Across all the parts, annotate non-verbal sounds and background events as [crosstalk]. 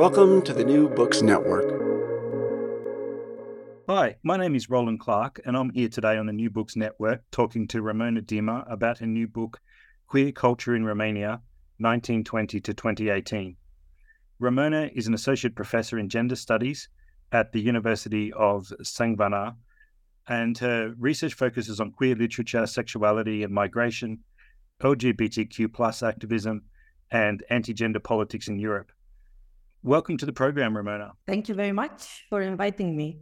Welcome to the New Books Network. Hi, my name is Roland Clark, and I'm here today on the New Books Network talking to Ramona Dima about her new book, Queer Culture in Romania, 1920 to 2018. Ramona is an associate professor in gender studies at the University of Sangvana, and her research focuses on queer literature, sexuality and migration, LGBTQ plus activism, and anti gender politics in Europe. Welcome to the program, Ramona. Thank you very much for inviting me.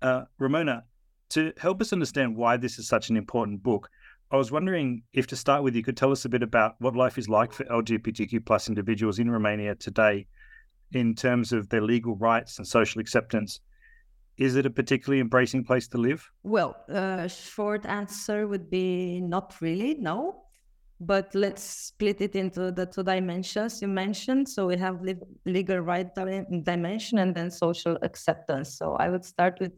Uh, Ramona, to help us understand why this is such an important book, I was wondering if to start with, you could tell us a bit about what life is like for LGBTQ plus individuals in Romania today in terms of their legal rights and social acceptance. Is it a particularly embracing place to live? Well, uh, short answer would be not really, no but let's split it into the two dimensions you mentioned. So we have legal right dimension and then social acceptance. So I would start with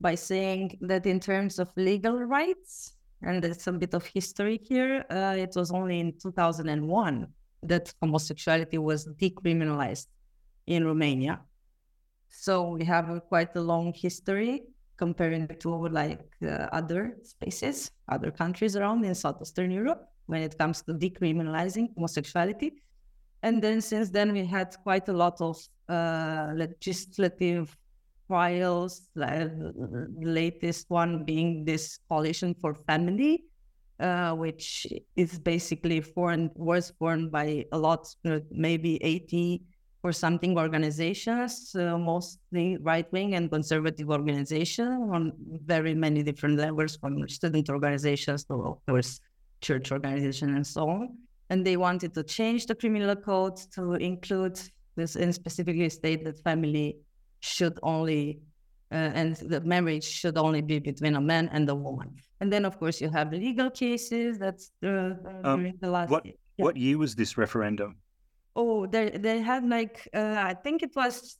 by saying that in terms of legal rights, and there's a bit of history here, uh, it was only in 2001 that homosexuality was decriminalized in Romania. So we have a quite a long history comparing to like uh, other spaces, other countries around in Southeastern Europe when it comes to decriminalizing homosexuality. And then since then, we had quite a lot of uh, legislative trials, the latest one being this coalition for family, uh, which is basically formed, was formed by a lot, uh, maybe 80 or something organizations, uh, mostly right wing and conservative organizations on very many different levels, from student organizations to, of course, church organization and so on. And they wanted to change the criminal code to include this and specifically state that family should only uh, and the marriage should only be between a man and a woman. And then, of course, you have the legal cases. That's the, um, during the last. What year. Yeah. what year was this referendum? Oh, they they had like uh, I think it was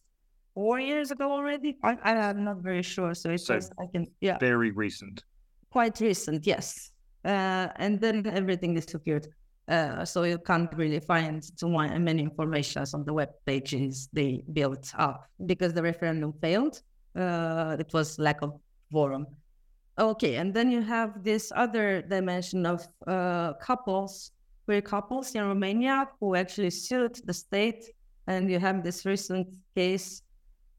four years ago already. I, am not very sure. So it's so was I can yeah very recent. Quite recent, yes uh, and then everything disappeared. Uh, so you can't really find too many informations on the web pages they built up because the referendum failed. Uh, it was lack of quorum. Okay, and then you have this other dimension of uh, couples, queer couples in Romania who actually sued the state, and you have this recent case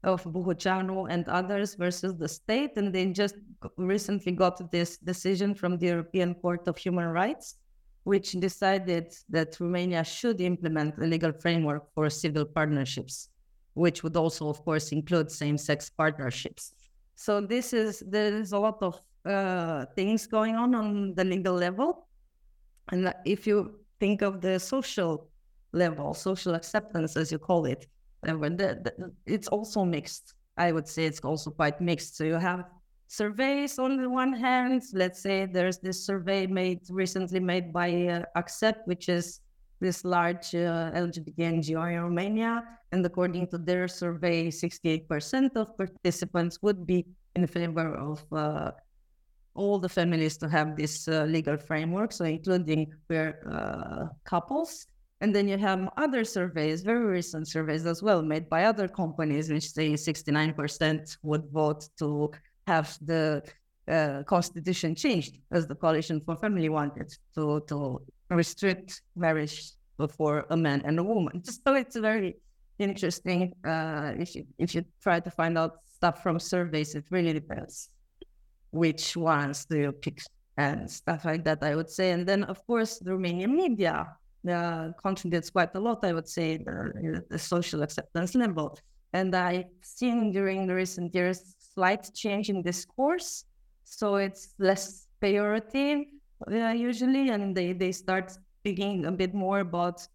of Buhuceanu and others versus the state. And they just recently got this decision from the European Court of Human Rights, which decided that Romania should implement a legal framework for civil partnerships, which would also, of course, include same sex partnerships. So this is there is a lot of uh, things going on on the legal level, and if you think of the social level, social acceptance, as you call it, it's also mixed. I would say it's also quite mixed. So you have surveys on the one hand. Let's say there's this survey made recently made by uh, Accept, which is this large uh, LGBT NGO in Romania. And according to their survey, 68% of participants would be in favor of uh, all the families to have this uh, legal framework, so including queer uh, couples. And then you have other surveys, very recent surveys as well, made by other companies, which say 69% would vote to have the uh, constitution changed, as the Coalition for Family wanted to to restrict marriage for a man and a woman. So it's very interesting. Uh, if you if you try to find out stuff from surveys, it really depends which ones do you pick and stuff like that. I would say, and then of course the Romanian media uh, contributes quite a lot. I would say the, the social acceptance level, and I've seen during the recent years slight change in discourse. So it's less pejorative uh, usually, and they they start speaking a bit more about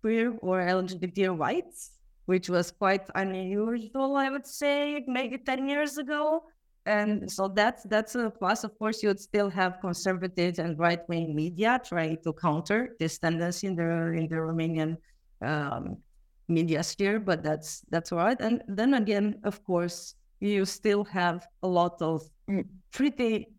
queer or LGBT rights, which was quite unusual, I would say, maybe 10 years ago. And so that's that's a plus. Of course, you would still have conservative and right wing media trying to counter this tendency in the in the Romanian um, media sphere, but that's that's all right. And then again, of course, you still have a lot of pretty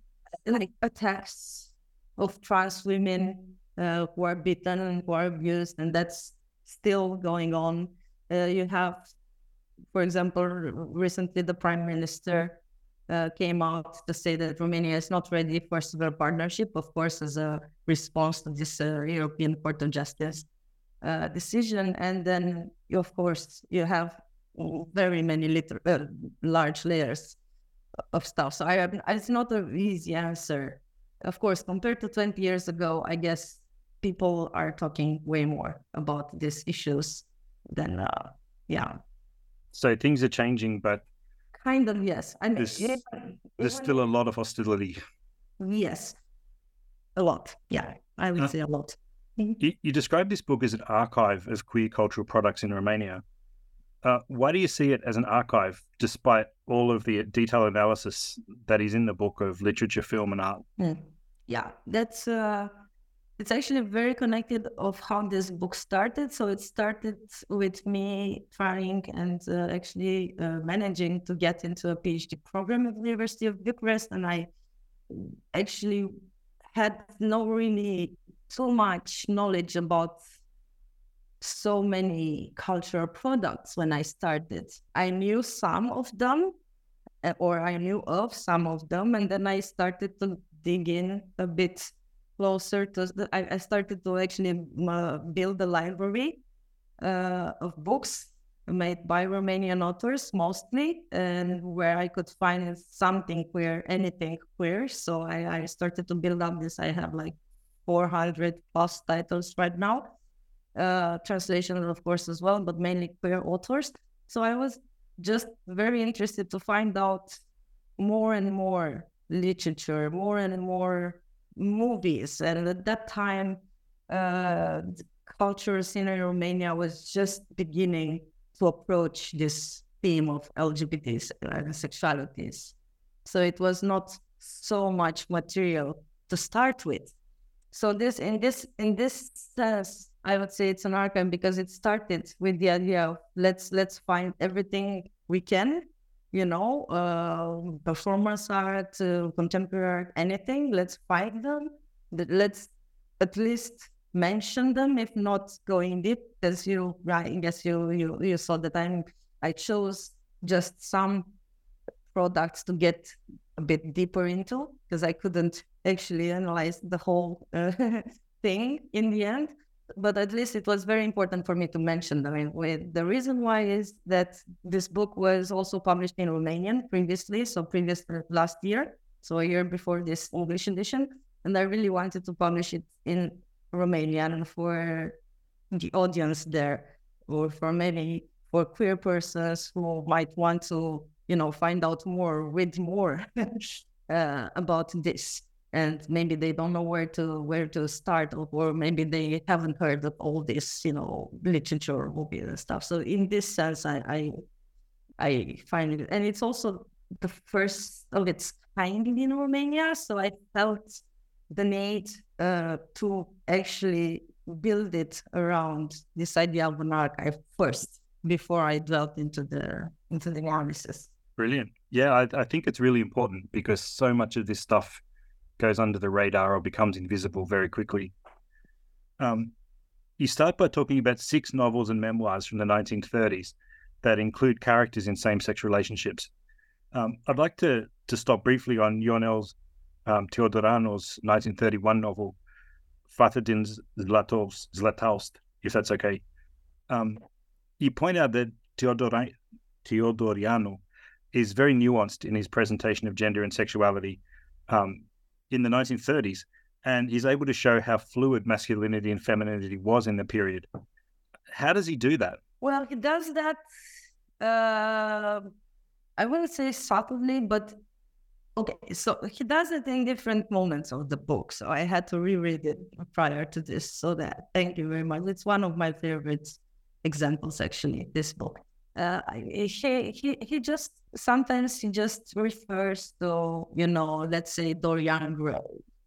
like attacks of trans women uh, who are beaten and who are abused, and that's still going on. Uh, you have, for example, recently the prime minister uh, came out to say that Romania is not ready for a civil partnership, of course, as a response to this uh, European Court of Justice uh, decision. And then, of course, you have very many liter- uh, large layers of stuff. So I, it's not an easy answer. Of course, compared to 20 years ago, I guess people are talking way more about these issues than uh, yeah so things are changing but kind of yes. I mean, there's, yeah, there's still a lot of hostility. Yes. A lot. Yeah i would uh, say a lot. You, you describe this book as an archive of queer cultural products in romania. Uh, why do you see it as an archive despite all of the detailed analysis that is in the book of literature film and art? Mm. yeah that's uh it's actually very connected of how this book started. So it started with me trying and uh, actually uh, managing to get into a PhD program at the University of Bucharest, and I actually had no really too much knowledge about so many cultural products when I started. I knew some of them, uh, or I knew of some of them, and then I started to dig in a bit closer to I, I started to actually build a library uh, of books made by Romanian authors mostly, and where I could find something queer, anything queer. So I, I started to build up this. I have like 400 plus titles right now, uh, translations of course as well, but mainly queer authors. So I was just very interested to find out more and more literature, more and more movies. And at that time, uh, culture scene in Romania was just beginning to approach this theme of LGBTs and sexualities. So it was not so much material to start with. So this in this in this sense, I would say it's an archive because it started with the idea of let's let's find everything we can you know, uh, performance art, uh, contemporary art, anything. Let's find them. Let's at least mention them, if not going deep. As you, right, I guess you you you saw that I'm I chose just some products to get a bit deeper into because I couldn't actually analyze the whole uh, [laughs] thing in the end but at least it was very important for me to mention. I mean, the reason why is that this book was also published in Romanian previously, so previous last year, so a year before this English edition, and I really wanted to publish it in Romanian for the audience there, or for maybe for queer persons who might want to, you know, find out more, read more [laughs] uh, about this and maybe they don't know where to where to start or maybe they haven't heard of all this you know literature movies and stuff so in this sense i i, I find it and it's also the first of its kind in romania so i felt the need uh, to actually build it around this idea of an archive first before I dwelt into the into the analysis. Brilliant. Yeah, I, I think it's really important because so much of this stuff goes under the radar or becomes invisible very quickly. Um, you start by talking about six novels and memoirs from the 1930s that include characters in same-sex relationships. Um, I'd like to to stop briefly on Ionel um, Teodoreanu's 1931 novel, Fatadin Zlatoust, if that's okay. Um, you point out that Teodor- Teodoreanu is very nuanced in his presentation of gender and sexuality um, in the 1930s, and he's able to show how fluid masculinity and femininity was in the period. How does he do that? Well, he does that. Uh, I wouldn't say subtly, but okay. So he does it in different moments of the book. So I had to reread it prior to this. So that thank you very much. It's one of my favorite examples, actually. This book. Uh, he he he just sometimes he just refers to you know let's say Dorian Gray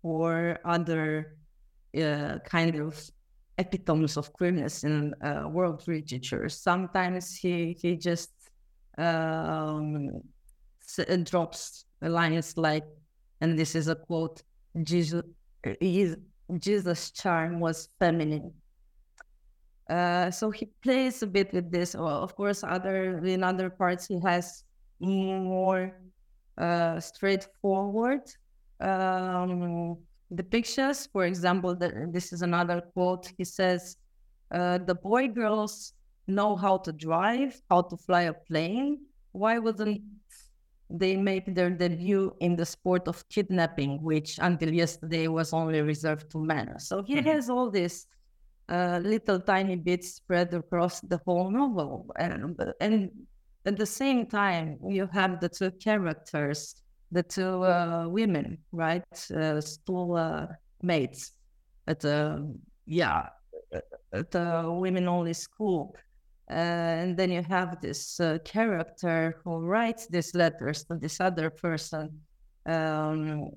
or other uh, kind of epitomes of queerness in uh, world literature. Sometimes he he just um, uh, drops lines like, and this is a quote: "Jesus, Jesus' charm was feminine." Uh, so he plays a bit with this. Well, of course, other in other parts he has more uh, straightforward um, depictions. For example, the, this is another quote. He says, uh, "The boy girls know how to drive, how to fly a plane. Why wouldn't they make their debut in the sport of kidnapping, which until yesterday was only reserved to men?" So he mm-hmm. has all this. Little tiny bits spread across the whole novel, and, and at the same time, you have the two characters, the two uh, women, right? Uh, school uh, mates at a, yeah, at a women only school. Uh, and then you have this uh, character who writes these letters to this other person. Um,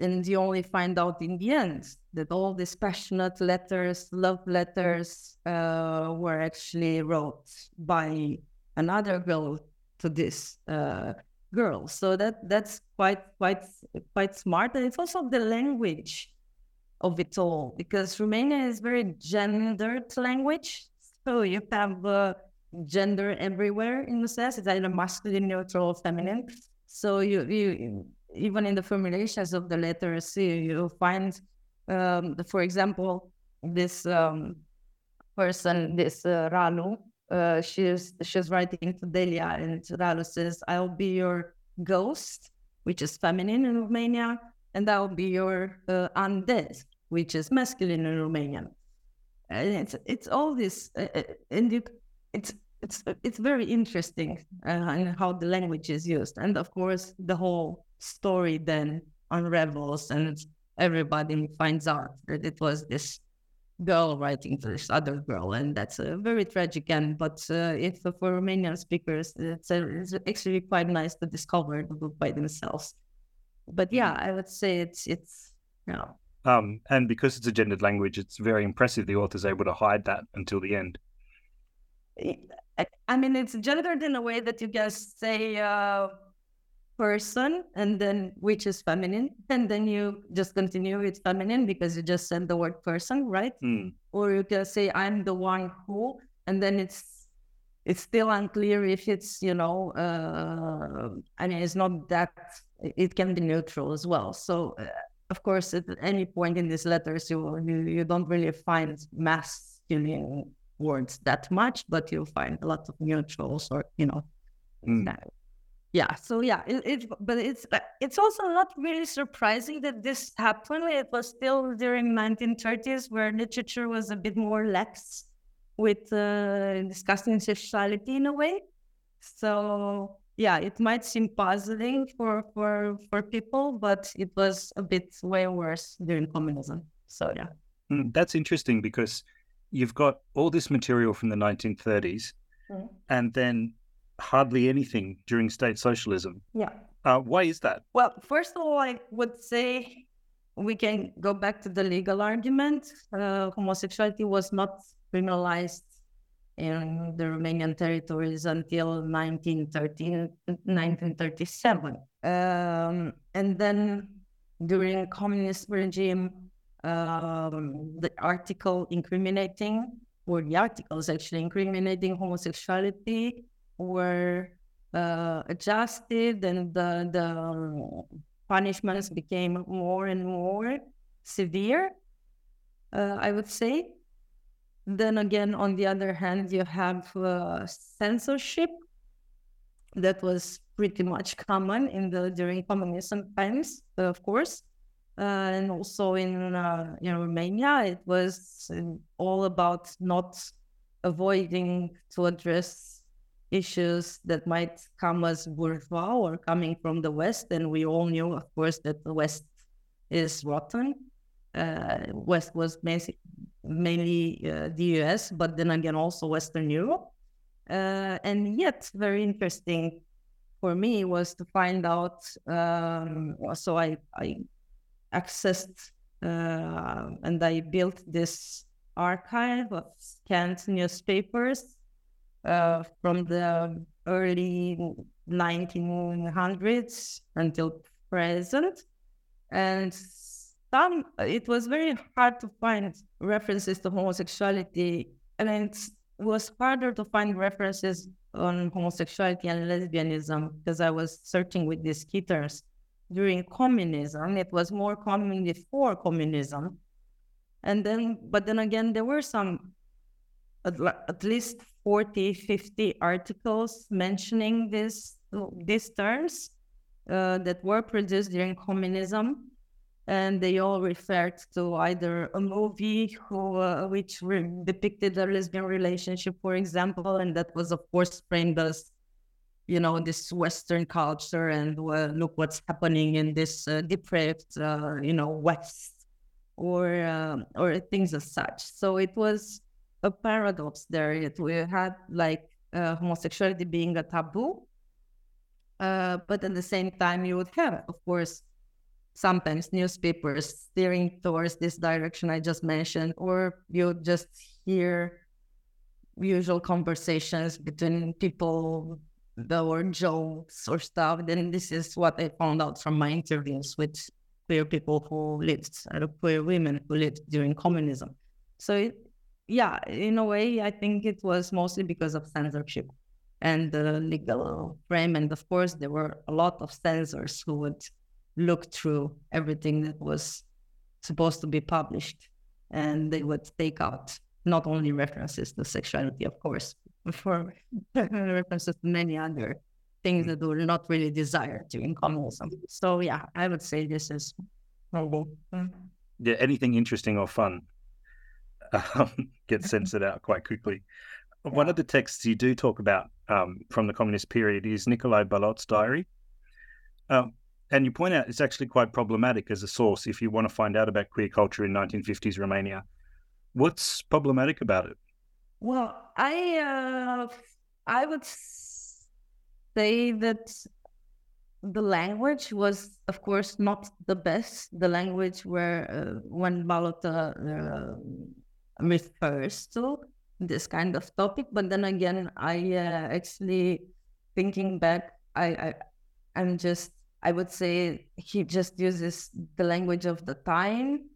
and you only find out in the end that all these passionate letters, love letters, uh, were actually wrote by another girl to this uh, girl. So that that's quite quite quite smart, and it's also the language of it all because Romania is very gendered language. So you have uh, gender everywhere in the sense it's either masculine, neutral, feminine. So you you even in the formulations of the letters, you, find, um, for example, this um, person, this uh, Ralu, uh, she's she's writing to Delia, and Ralu says, "I'll be your ghost," which is feminine in Romania, and I'll be your uh, undead, which is masculine in Romanian. And it's it's all this, uh, uh and you, it's it's it's very interesting uh, how the language is used, and of course the whole story then unravels, and everybody finds out that it was this girl writing to this other girl, and that's a very tragic end. But uh, if uh, for Romanian speakers, it's, uh, it's, actually quite nice to discover the book by themselves. But yeah, mm-hmm. I would say it's it's you know. Um, and because it's a gendered language, it's very impressive the author's able to hide that until the end. I mean, it's gendered in a way that you can say uh, person and then which is feminine and then you just continue with feminine because you just said the word person right mm. or you can say i'm the one who and then it's it's still unclear if it's you know uh, i mean it's not that it can be neutral as well so uh, of course at any point in these letters you you, you don't really find masculine words that much but you'll find a lot of neutrals or you know mm. that yeah so yeah it, it, but it's uh, it's also not really surprising that this happened. It was still during 1930s where literature was a bit more lax with uh, discussing sexuality in a way. So yeah it might seem puzzling for for for people but it was a bit way worse during communism. So yeah. Mm, that's interesting because you've got all this material from the 1930s mm. and then hardly anything during state socialism. Yeah. Uh, why is that? Well, first of all, I would say we can go back to the legal argument. Uh, homosexuality was not criminalized in the Romanian territories until 1913, 1937. Um, and then during communist regime, um, the article incriminating, or the articles actually incriminating homosexuality were uh, adjusted and the, the punishments became more and more severe, uh, I would say. Then again, on the other hand, you have uh, censorship that was pretty much common in the during communism times, of course, uh, and also in uh, in Romania, it was all about not avoiding to address issues that might come as bourgeois or coming from the West. And we all knew, of course, that the West is rotten. Uh, West was basic, mainly uh, the US, but then again also Western Europe. Uh, and yet, very interesting for me was to find out. Um, so I, I accessed uh, and I built this archive of scanned newspapers uh, from the early 1900s until present. And some, it was very hard to find references to homosexuality, and it was harder to find references on homosexuality and lesbianism because I was searching with these key terms during communism. It was more common before communism. And then, but then again, there were some, at, at least 40, 50 articles mentioning this, these terms uh, that were produced during communism and they all referred to either a movie who, uh, which re- depicted a lesbian relationship, for example, and that was, of course, framed as, you know, this Western culture and uh, look what's happening in this uh, depraved, uh, you know, West, or um, or things as such. So it was a paradox there. We had like uh, homosexuality being a taboo, uh, but at the same time, you would have, of course sometimes newspapers steering towards this direction I just mentioned, or you just hear usual conversations between people that were jokes or stuff. Then this is what I found out from my interviews with queer people who lived, uh, queer women who lived during communism. So, it, yeah, in a way, I think it was mostly because of censorship and the legal frame. And of course, there were a lot of censors who would look through everything that was supposed to be published and they would take out not only references to sexuality, of course, for [laughs] references to many other things mm. that were not really desired during communism. So yeah, I would say this is normal. Yeah, anything interesting or fun um, [laughs] gets censored out quite quickly. Yeah. One of the texts you do talk about um, from the communist period is Nicolae Balota's diary. Um, and you point out it's actually quite problematic as a source if you want to find out about queer culture in 1950s Romania. What's problematic about it? Well, I uh, I would say that the language was, of course, not the best. The language where uh, when Balota uh, refers to this kind of topic, but then again, I uh, actually thinking back, I, I I'm just I would say he just uses the language of the time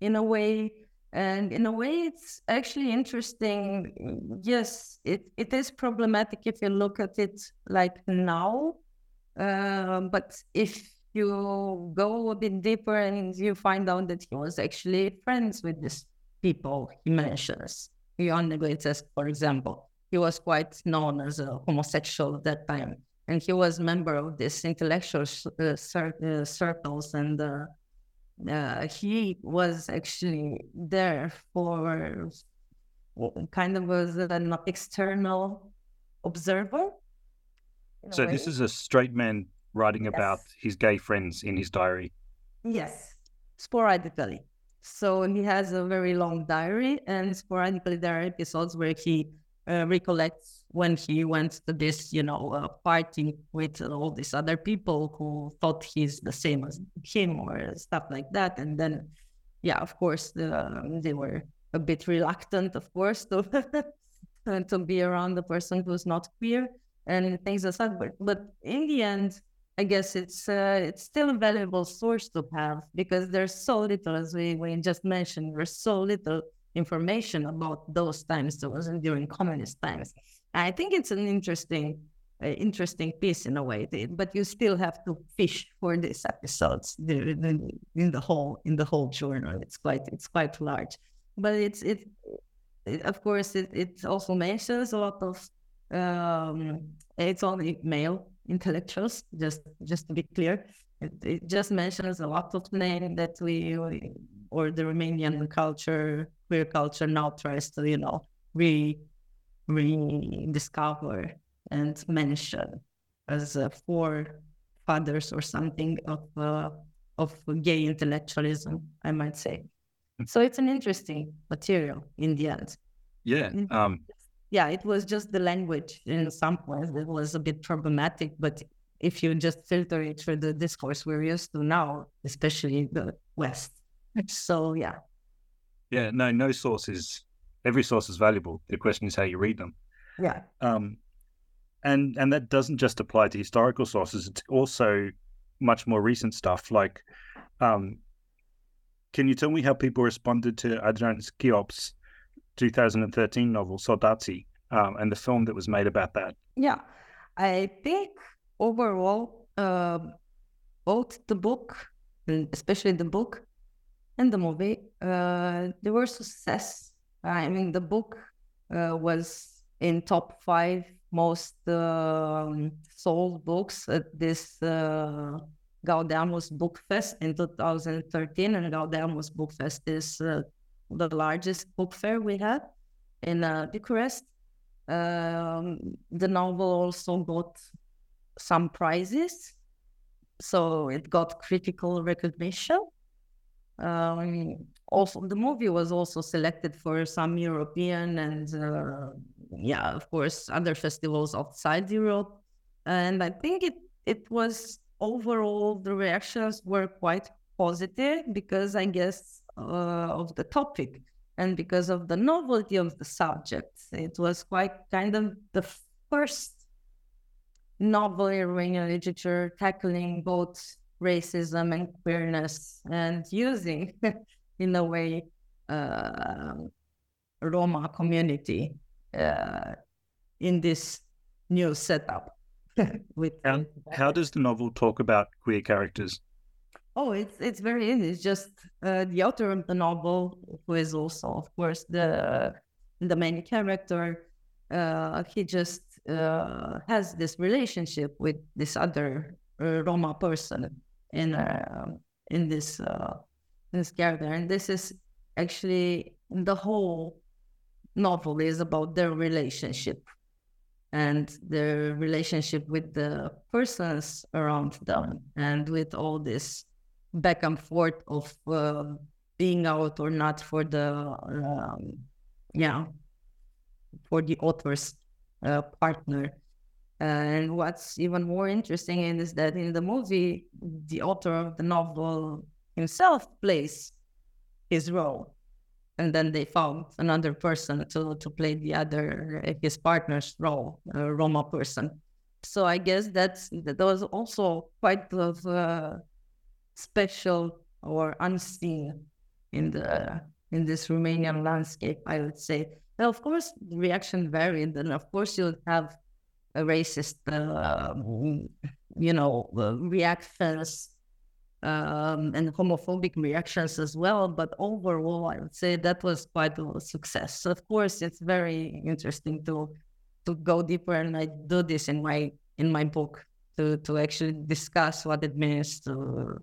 in a way. And in a way, it's actually interesting. Yes, it, it is problematic if you look at it like now. Uh, but if you go a bit deeper and you find out that he was actually friends with these people he mentions, Ioan Negoițescu, for example, he was quite known as a homosexual at that time and he was member of this intellectual uh, uh, circles and uh, uh, he was actually there for kind of as an external observer. So this is a straight man writing yes. about his gay friends in his diary. Yes sporadically so he has a very long diary and sporadically there are episodes where he uh, recollects when he went to this, you know, uh, party with all these other people who thought he's the same as him or stuff like that. And then, yeah, of course, the, they were a bit reluctant, of course, to [laughs] to be around the person who's not queer and things like that. But, but in the end, I guess it's uh, it's still a valuable source to have because there's so little, as we, we just mentioned, there's so little information about those times wasn't during communist times. I think it's an interesting uh, interesting piece in a way, but you still have to fish for these episodes in the whole in the whole journal. It's quite it's quite large, but it's it, it of course it, it also mentions a lot of um, it's only male intellectuals. Just just to be clear, it, it just mentions a lot of names that we, we or the Romanian culture, queer culture now tries to, you know, re rediscover and mention as uh, forefathers or something of uh, of gay intellectualism, I might say. So it's an interesting material in the end. Yeah. Um, yeah, it was just the language in some points that was a bit problematic, but if you just filter it through the discourse we're used to now, especially the West. So yeah. Yeah, no, no source is every source is valuable. The question is how you read them. Yeah. Um and and that doesn't just apply to historical sources, it's also much more recent stuff. Like um can you tell me how people responded to Adrian Schiop's 2013 novel Soldati um, and the film that was made about that? Yeah, I think overall, uh, both the book, especially the book, and the movie, uh, they were success. I mean, the book uh, was in top five most um, sold books at this uh, Gaudeamus Book Fest in 2013, and Gaudeamus Book Fest is uh, the largest book fair we had in uh, Bucharest. Um, the novel also got some prizes, so it got critical recognition. Um, also, the movie was also selected for some European and, uh, yeah, of course, other festivals outside Europe. And I think it it was overall the reactions were quite positive because I guess of the topic and because of the novelty of the subject. It was quite kind of the first novel in Romanian literature tackling both racism and queerness and using, [laughs] in a way, uh, Roma community uh, in this new setup. [laughs] with how does the novel talk about queer characters? Oh, it's it's very easy. It's just uh, the author of the novel, who is also, of course, the the main character. Uh, he just uh, has this relationship with this other uh, Roma person in uh, in this uh, this character, and this is actually the whole novel is about their relationship and their relationship with the persons around them and with all this back and forth of uh, being out or not for the um, yeah for the author's uh, partner. And what's even more interesting is that in the movie the author of the novel himself plays his role and then they found another person to, to play the other his partner's role a roma person. So i guess that's that was also quite of uh, special or unseen in the in this Romanian landscape, I would say. Well, of course, the reaction varied, and of course, you'll have a racist, uh, you know, uh, reactions um, and homophobic reactions as well. But overall, I would say that was quite a success. So of course, it's very interesting to to go deeper, and I do this in my in my book to to actually discuss what it means to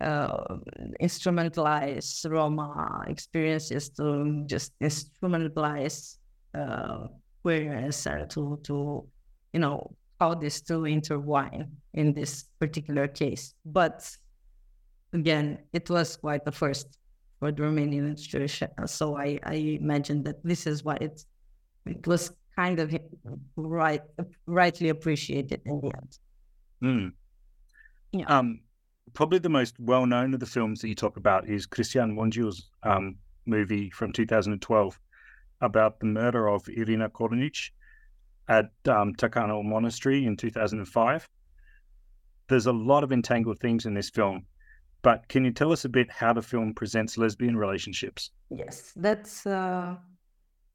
uh, instrumentalize Roma experiences to just instrumentalize uh, queerness and to, to, you know, how these two intertwine in this particular case. But again, it was quite the first for the Romanian institution. So I, I imagine that this is why it, it was kind of right rightly appreciated in the end. Mm. Yeah. Um, probably the most well known of the films that you talk about is Cristian Mungiu's um, movie from 2012 about the murder of Irina Cornici at um, Tanacu Monastery in 2005. There's a lot of entangled themes in this film, but can you tell us a bit how the film presents lesbian relationships? Yes, that's uh,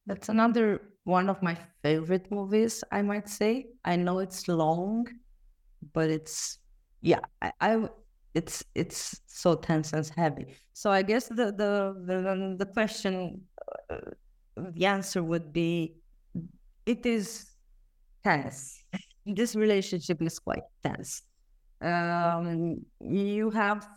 that's another one of my favorite movies. I might say. I know it's long, but it's yeah. I it's it's so tense and heavy. So I guess the the the, the question, uh, the answer would be, it is tense. [laughs] This relationship is quite tense. Um, you have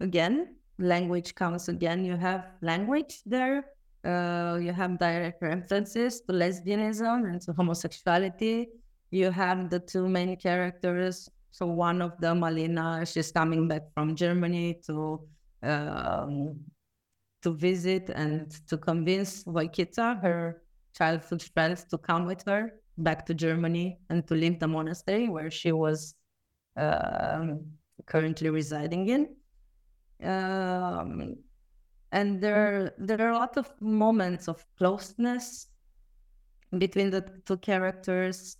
again language comes again. You have language there. Uh, you have direct references to lesbianism and to homosexuality. You have the two main characters. So one of them, Alina, she's coming back from Germany to um, to visit and to convince Voichița, her childhood friends, to come with her back to Germany and to leave the monastery where she was um, currently residing in. Um, and there, there are a lot of moments of closeness between the two characters.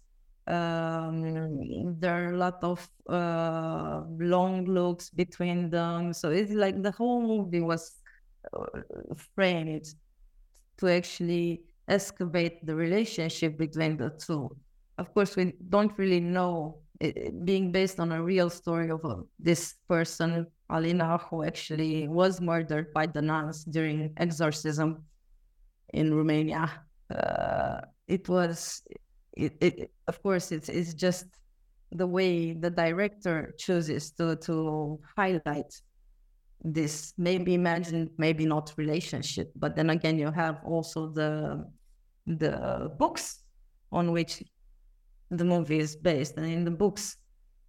Um, there are a lot of uh, long looks between them. So it's like the whole movie was uh, framed to actually excavate the relationship between the two. Of course, we don't really know it, being based on a real story of uh, this person, Alina, who actually was murdered by the nuns during exorcism in Romania. Uh, it was, it, it, of course, it's, it's just the way the director chooses to, to highlight this maybe imagined maybe not relationship. But then again you have also the the books on which the movie is based. And in the books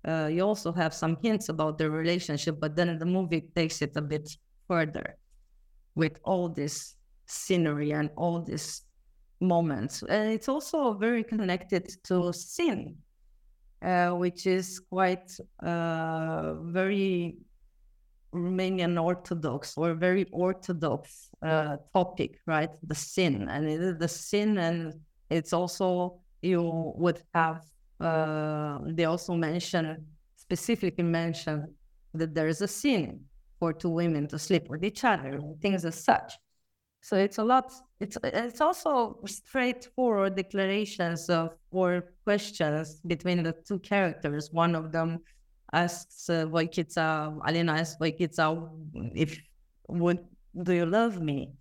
uh, you also have some hints about the relationship but then the movie takes it a bit further with all this scenery and all these moments and it's also very connected to sin uh, which is quite uh, very Romanian Orthodox or very Orthodox uh, topic, right? The sin, and it is the sin, and it's also you would have. Uh, they also mention specifically mention that there is a sin for two women to sleep with each other, things as such. So it's a lot. It's it's also straightforward declarations of or questions between the two characters. One of them asks uh, Voichița, Alina asks Voichița, if would do you love me?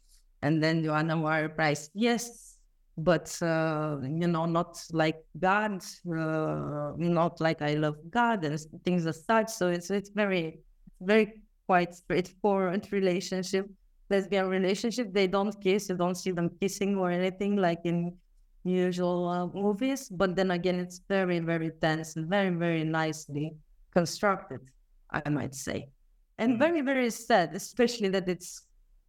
And then Joanna replies, yes, but uh, you know, not like God, uh, not like I love God and things as such. So it's it's very, very quite straightforward relationship, lesbian relationship. They don't kiss, you don't see them kissing or anything like in usual uh, movies. But then again, it's very, very tense and very, very nicely constructed, I might say. And mm. very, very sad, especially that it's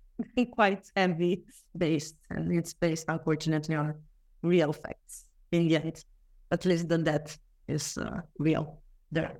[laughs] quite heavy based and it's based, unfortunately, on real facts. In the end, at least the death is uh, real there.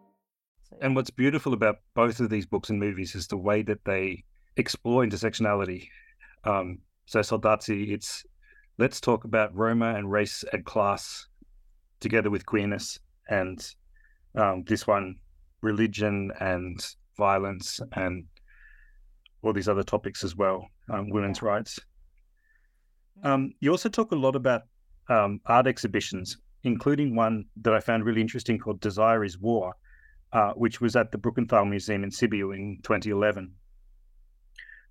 And what's beautiful about both of these books and movies is the way that they explore intersectionality. Um, so Soldati, it's let's talk about Roma and race and class together with queerness, and um, this one, religion and violence and all these other topics as well, um, women's rights. Um, you also talk a lot about um, art exhibitions, including one that I found really interesting called Desire is War, uh, which was at the Brukenthal Museum in Sibiu in 2011.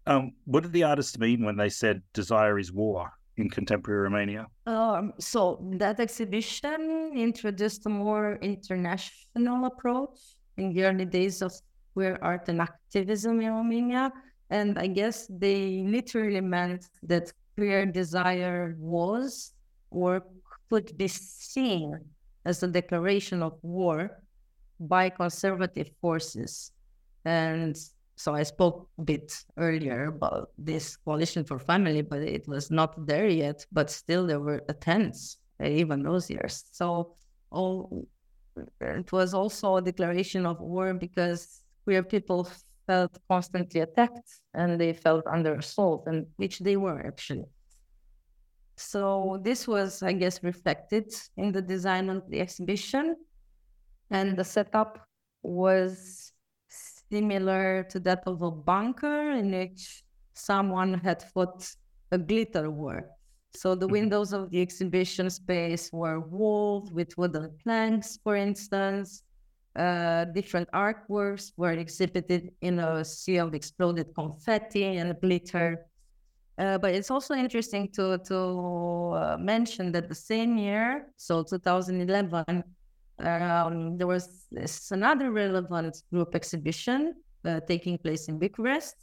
Um, what did the artists mean when they said desire is war in contemporary Romania? Um, so that exhibition introduced a more international approach in the early days of queer art and activism in Romania. And I guess they literally meant that queer desire was or could be seen as a declaration of war by conservative forces. And so I spoke a bit earlier about this coalition for family, but it was not there yet. But still, there were attempts uh, even those years. So all it was also a declaration of war because queer people felt constantly attacked and they felt under assault, and which they were actually. So this was, I guess, reflected in the design of the exhibition and the setup was similar to that of a bunker in which someone had fought a glitter war. So the mm-hmm. windows of the exhibition space were walled with wooden planks, for instance. Uh, different artworks were exhibited in a sea of exploded confetti and glitter. Uh, but it's also interesting to to uh, mention that the same year, so 2011, um, there was this, another relevant group exhibition uh, taking place in Bucharest,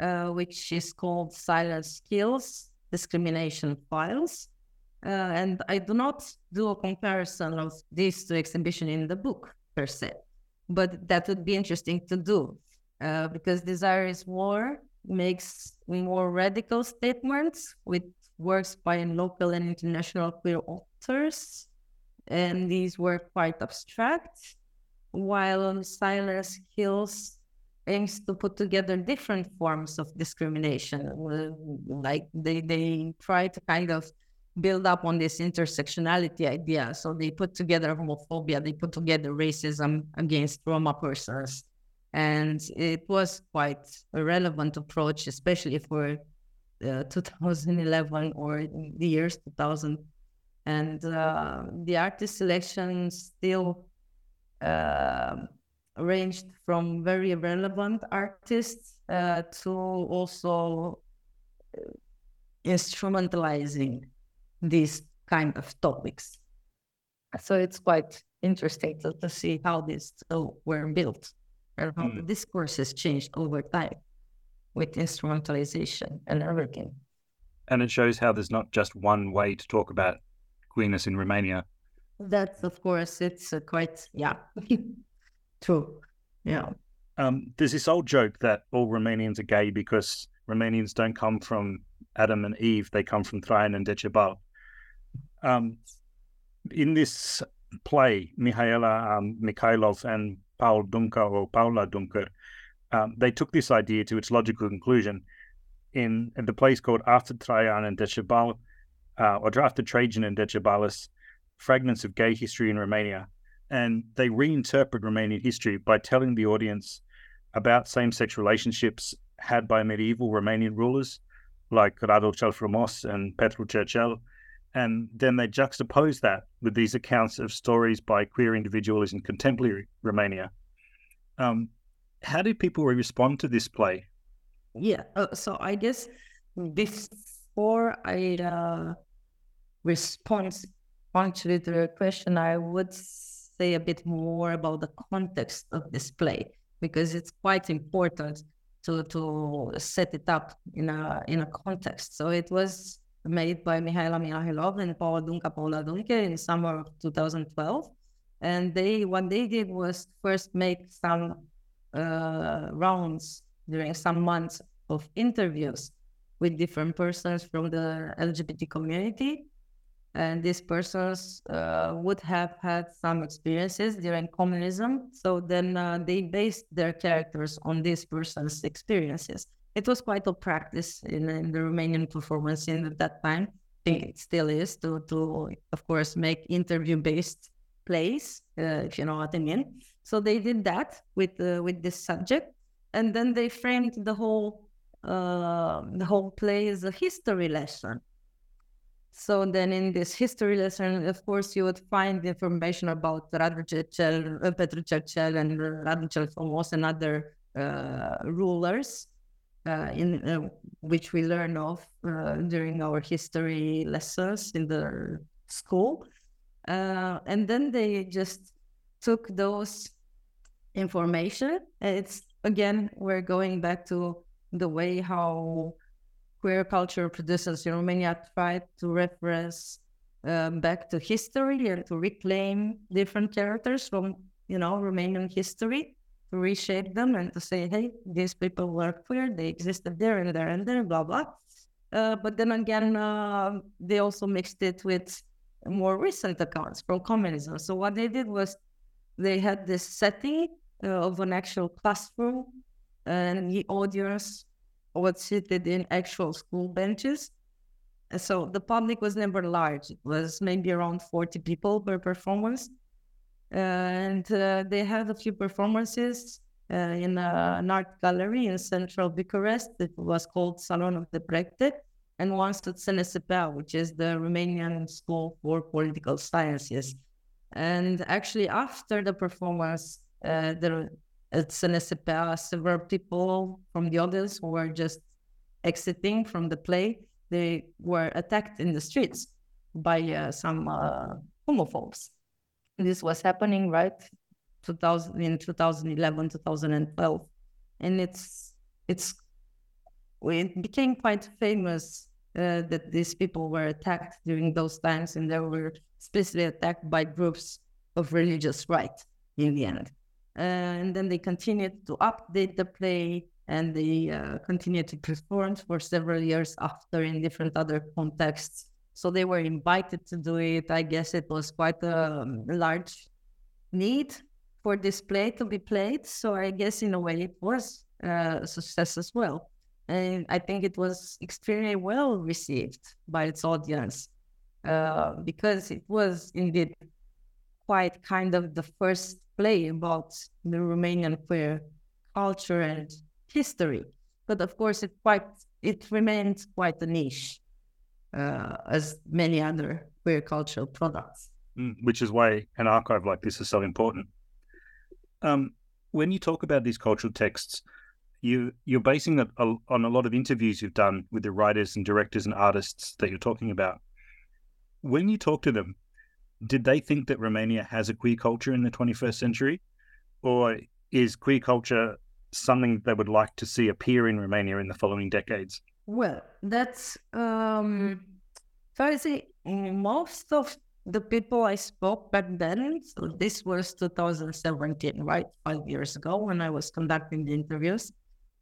uh, which is called Silence Kills Discrimination Files. Uh, and I do not do a comparison of these two exhibitions in the book per se, but that would be interesting to do uh, because Desire is War makes more radical statements with works by local and international queer authors and these were quite abstract, while Silence Kills aims to put together different forms of discrimination. Like they, they try to kind of build up on this intersectionality idea. So they put together homophobia, they put together racism against Roma persons. And it was quite a relevant approach, especially for uh, 2011 or the years 2000 and uh, the artist selection still uh, ranged from very relevant artists uh, to also uh, instrumentalizing these kind of topics. So it's quite interesting to, to see how these were built and how mm. the discourses changed over time with instrumentalization and everything. And it shows how there's not just one way to talk about queerness in Romania. That's of course it's uh, quite yeah [laughs] true yeah. Um, there's this old joke that all Romanians are gay because Romanians don't come from Adam and Eve; they come from Traian and Decebal. Um, in this play, Mihaela um, Michailov and Paul Dunker or Paula Dunker, um, they took this idea to its logical conclusion. In, in the place called After Traian and Decebal, uh, or drafted Trajan and Decebalus, fragments of gay history in Romania, and they reinterpret Romanian history by telling the audience about same-sex relationships had by medieval Romanian rulers like Radu cel Frumos and Petru Cercel, and then they juxtapose that with these accounts of stories by queer individuals in contemporary Romania. Um, how did people respond to this play? Yeah, uh, so I guess before I uh, response punctually to your question, I would say a bit more about the context of this play because it's quite important to to set it up in a in a context. So it was made by Mihaila Michailov and Paula Dunca Paula Dunke in summer of 2012. And they what they did was first make some uh, rounds during some months of interviews with different persons from the LGBT community. And these persons uh, would have had some experiences during communism. So then uh, they based their characters on these persons' experiences it was quite a practice in, in the Romanian performance scene at that time. I think it still is to, to of course, make interview based plays, uh, if you know what I mean. So they did that with uh, with this subject, and then they framed the whole uh, the whole play is a history lesson. So then, in this history lesson, of course, you would find information about Radu Cercel, uh, Petru Cercel, and Radu cel Frumos and other uh, rulers uh, in uh, which we learn of uh, during our history lessons in the school. And then they just took those information. And it's again, we're going back to the way how queer culture producers in Romania tried to reference um, back to history and to reclaim different characters from, you know, Romanian history to reshape them and to say, hey, these people were queer, they existed there and there and there, blah, blah. Uh, but then again, uh, they also mixed it with more recent accounts from communism. So what they did was they had this setting uh, of an actual classroom, and the audience was seated in actual school benches. And so the public was never large; it was maybe around forty people per performance and uh, they had a few performances uh, in a, an art gallery in central Bucharest. It was called Salon of the Proiecte, and once at SNSPA, which is the Romanian School for Political Sciences. And actually, after the performance, uh, there at SNSPA, several people from the audience who were just exiting from the play, they were attacked in the streets by uh, some uh, homophobes. This was happening right 2000 in 2011 2012 and it's it's it became quite famous uh, that these people were attacked during those times and they were especially attacked by groups of religious right in the end and then they continued to update the play and they uh, continued to perform for several years after in different other contexts so they were invited to do it. I guess it was quite a large need for this play to be played. So I guess in a way it was a success as well. And I think it was extremely well received by its audience uh, because it was indeed quite kind of the first play about the Romanian queer culture and history. But of course, it quite it remains quite a niche uh, as many other queer cultural products. Mm, which is why an archive like this is so important. Um, when you talk about these cultural texts, you you're basing it on a lot of interviews you've done with the writers and directors and artists that you're talking about. When you talk to them, did they think that Romania has a queer culture in the 21st century, or is queer culture something they would like to see appear in Romania in the following decades? Well, that's um say most of the people I spoke back then, so this was 2017, right? Five years ago when I was conducting the interviews.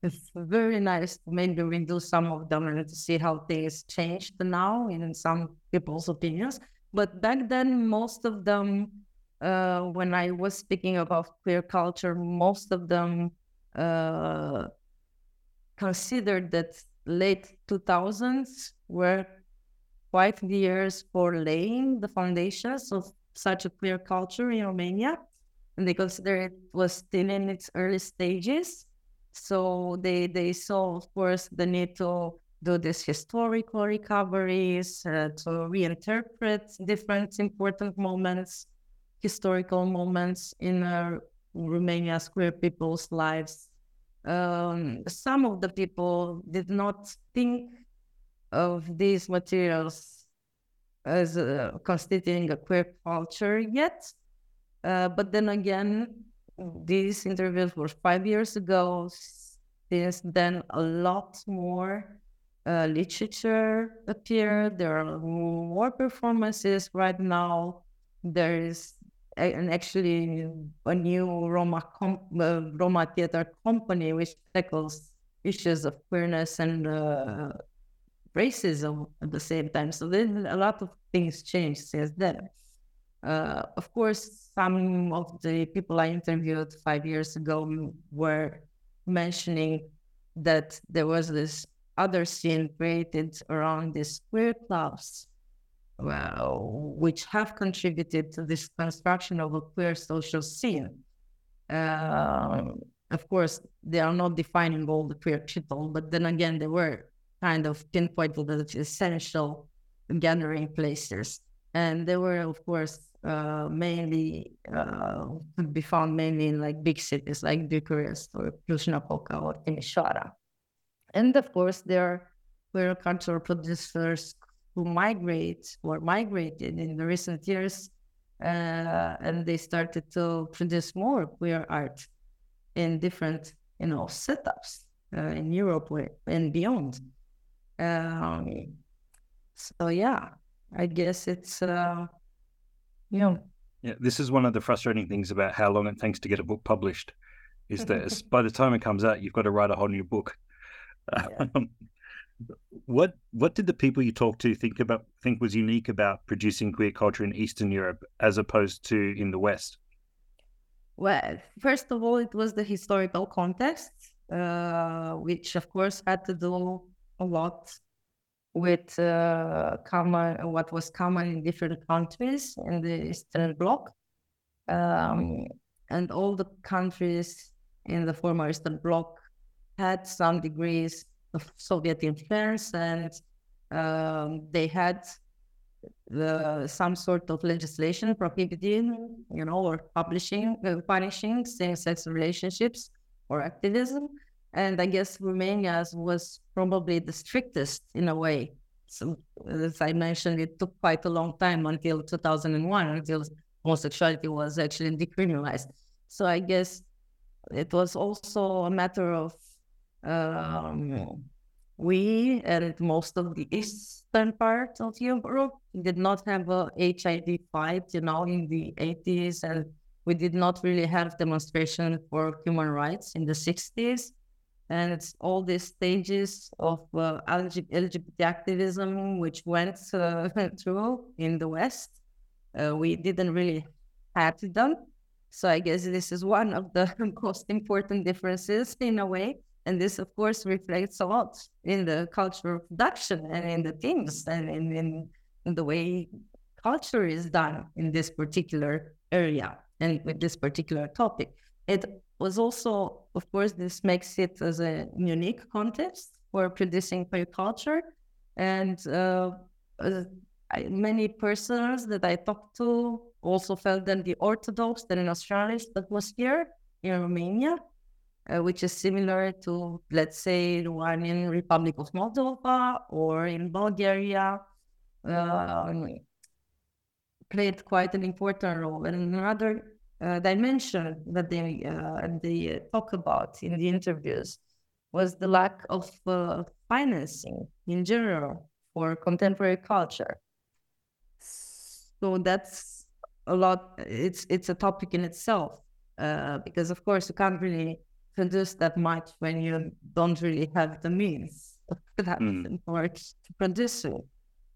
It's very nice to maybe redo some of them and to see how things changed now in some people's opinions. But back then, most of them, uh, when I was speaking about queer culture, most of them uh, considered that late 2000s were quite the years for laying the foundations of such a queer culture in Romania. And they consider it was still in its early stages. So they, they saw, of course, the need to do these historical recoveries, uh, to reinterpret different important moments, historical moments in uh, Romania's queer people's lives um, some of the people did not think of these materials as uh, constituting a queer culture yet. Uh, but then again, these interviews were five years ago. Since then, a lot more uh, literature appeared. There are more performances right now. There is a, and actually a new Roma com- uh, Roma theater company which tackles issues of queerness and uh, racism at the same time. So then a lot of things changed since then. Uh, of course, some of the people I interviewed five years ago were mentioning that there was this other scene created around these queer clubs, well, which have contributed to this construction of a queer social scene. Uh, of course, they are not defining all the queer people, but then again, they were kind of pinpointed as essential gathering places. And they were, of course, uh, mainly uh, be found mainly in like big cities like Bucharest or Cluj-Napoca or Timișoara. And of course, there were cultural producers who migrate or migrated in the recent years, uh, and they started to produce more queer art in different, you know, setups uh, in Europe and beyond. Um, so yeah, I guess it's uh, you know. Yeah, this is one of the frustrating things about how long it takes to get a book published, is that [laughs] by the time it comes out, you've got to write a whole new book. Yeah. [laughs] what what did the people you talked to think about think was unique about producing queer culture in Eastern Europe as opposed to in the West? Well, first of all, it was the historical context, uh, which of course had to do a lot with uh, common what was common in different countries in the Eastern Bloc, um, and all the countries in the former Eastern Bloc had some degrees of Soviet influence, and um, they had the, some sort of legislation prohibiting, you know, or publishing, uh, punishing same-sex relationships or activism. And I guess Romania was probably the strictest in a way. So, as I mentioned, it took quite a long time until 2001 until homosexuality was actually decriminalized. So I guess it was also a matter of um, we and most of the eastern part of Europe did not have a HIV fight, you know, in the 80s, and we did not really have demonstration for human rights in the 60s. And it's all these stages of uh, LGBT activism which went uh, [laughs] through in the West. Uh, we didn't really have them. So I guess this is one of the [laughs] most important differences in a way and this, of course, reflects a lot in the cultural production and in the themes and in, in, the way culture is done in this particular area and with this particular topic. It was also, of course, this makes it as a unique context for producing culture. And uh, I, many persons that I talked to also felt that the Orthodox, the nationalist atmosphere in Romania uh, which is similar to, let's say, the one in Republic of Moldova or in Bulgaria, uh, played quite an important role. And another uh, dimension that they uh, they talk about in the interviews was the lack of uh, financing in general for contemporary culture. So that's a lot. It's it's a topic in itself uh, because, of course, you can't really produce that much when you don't really have the means [laughs] that mm. or to produce it.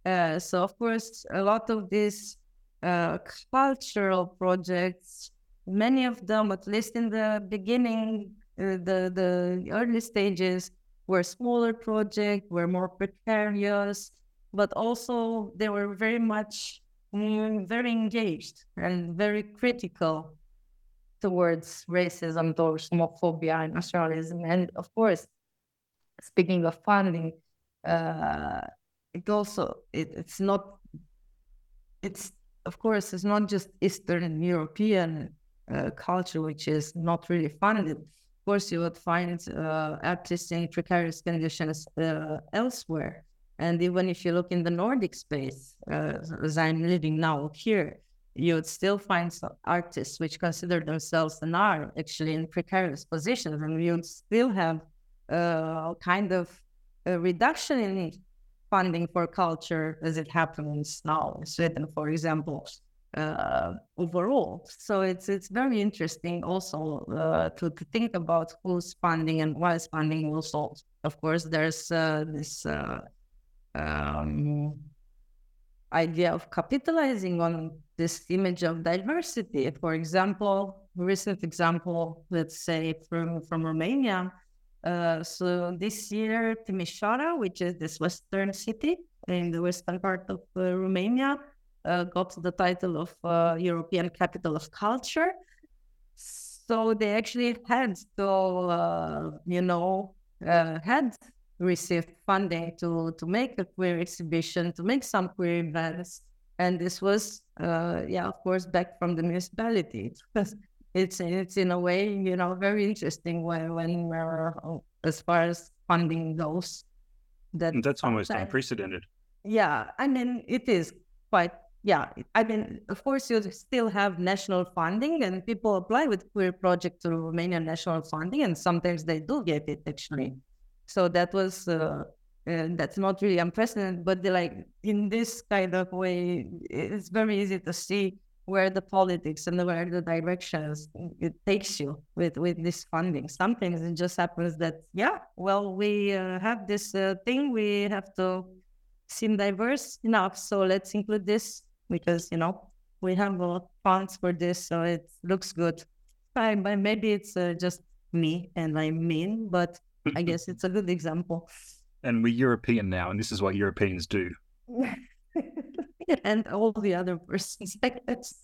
Uh, so of course, a lot of these uh, cultural projects, many of them, at least in the beginning, uh, the the early stages, were smaller projects, were more precarious, but also they were very much mm, very engaged and very critical towards racism, towards homophobia and nationalism. And of course, speaking of funding, uh, it also it, it's not it's of course it's not just Eastern European uh, culture which is not really funded. Of course, you would find uh, artists in precarious conditions uh, elsewhere. And even if you look in the Nordic space, uh, as I'm living now here, you would still find some artists which consider themselves and are actually in precarious positions, and you would still have uh, kind of a reduction in funding for culture as it happens now in Sweden, for example, uh, overall. So it's it's very interesting also uh, to, to think about who's funding and why is funding also. Of course, there's uh, this uh, um, idea of capitalizing on this image of diversity. For example, recent example, let's say from from Romania. Uh, so this year, Timișoara, which is this western city in the western part of uh, Romania, uh, got the title of uh, European Capital of Culture. So they actually had to, uh, you know, uh, had received funding to to make a queer exhibition, to make some queer events, and this was, uh, yeah, of course, back from the municipality. [laughs] it's it's in a way, you know, very interesting when when we're uh, as far as funding goes. That that's almost unprecedented. Yeah, I mean, it is quite. Yeah, I mean, of course, you still have national funding, and people apply with queer project to Romanian national funding, and sometimes they do get it actually. So that was uh, uh, that's not really unprecedented, but like in this kind of way, it's very easy to see where the politics and where the directions it takes you with with this funding. Sometimes it just happens that yeah, well, we uh, have this uh, thing, we have to seem diverse enough, so let's include this because you know we have a lot of funds for this, so it looks good. But maybe it's uh, just me and I mean, but I guess it's a good example. And we're European now, and this is what Europeans do. [laughs] and all the other persons, I guess.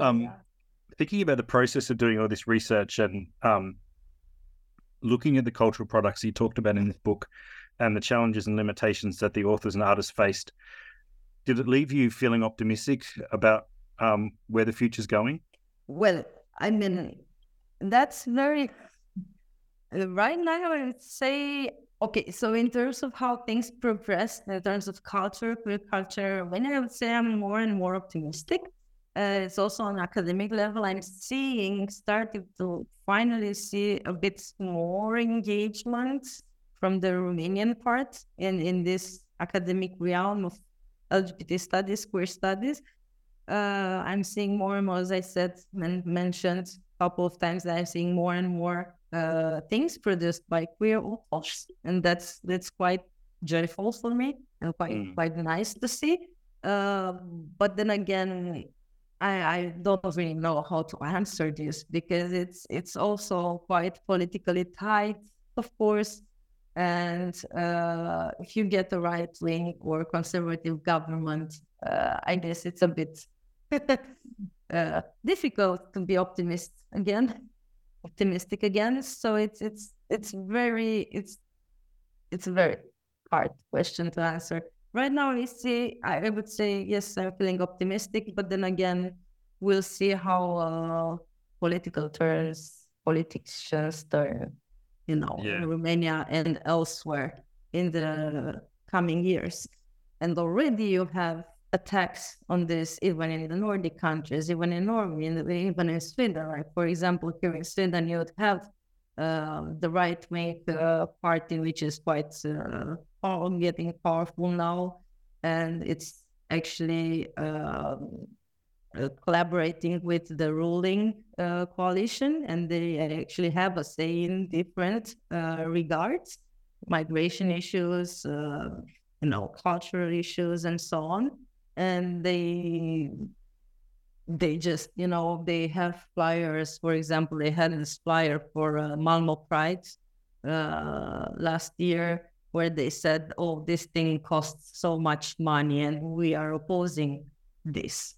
Um, yeah. Thinking about the process of doing all this research and um, looking at the cultural products you talked about in this book and the challenges and limitations that the authors and artists faced, did it leave you feeling optimistic about um, where the future's going? Well, I mean, that's very right now, I would say, okay, so in terms of how things progress, in terms of culture, queer culture, when I would say I'm more and more optimistic. Uh, it's also on academic level. I'm seeing, starting to finally see a bit more engagement from the Romanian part in, in this academic realm of LGBT studies, queer studies. Uh, I'm seeing more and more, as I said, men- mentioned a couple of times, that I'm seeing more and more uh, things produced by queer authors, and that's that's quite joyful for me and quite mm. quite nice to see. Uh, but then again, I, I don't really know how to answer this because it's it's also quite politically tight, of course. And uh, if you get a right wing or conservative government, uh, I guess it's a bit [laughs] uh, difficult to be optimist again optimistic again. So it's it's it's very it's it's a very hard question to answer. Right now, we see. I would say yes, I'm feeling optimistic, but then again, we'll see how uh, political turns, politicians turn, you know, yeah. in Romania and elsewhere in the coming years. And already you have attacks on this even in the Nordic countries, even in Norway, even in Sweden. Right? For example, here in Sweden, you would have uh, the right wing uh, party, which is quite uh, getting powerful now, and it's actually um, uh, collaborating with the ruling uh, coalition, and they actually have a say in different uh, regards, migration issues, you know, cultural issues, and so on and they they just you know they have flyers. For example they had this flyer for uh, malmo pride uh, last year where they said oh this thing costs so much money and we are opposing this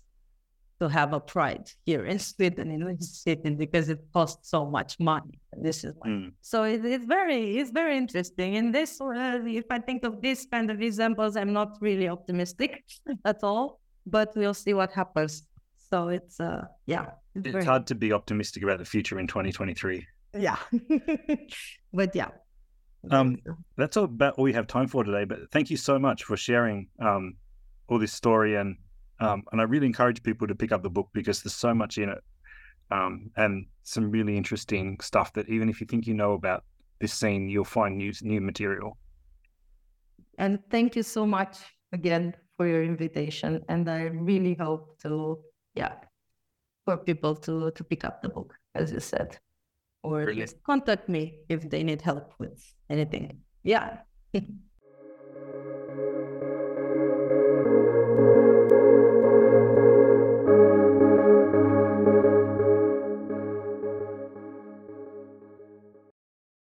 to have a pride here in Sweden in this city because it costs so much money. This is mm. so it, it's very it's very interesting. And this, uh, if I think of this kind of examples, I'm not really optimistic [laughs] at all. But we'll see what happens. So it's uh yeah. It's, it's very... hard to be optimistic about the future in 2023. Yeah, [laughs] but yeah. Um, that's all about all we have time for today. But thank you so much for sharing um all this story and Um, and I really encourage people to pick up the book because there's so much in it um, and some really interesting stuff that even if you think you know about this scene, you'll find new new material. And thank you so much again for your invitation. And I really hope to, yeah, for people to to pick up the book, as you said, or Brilliant. just contact me if they need help with anything. Yeah. [laughs]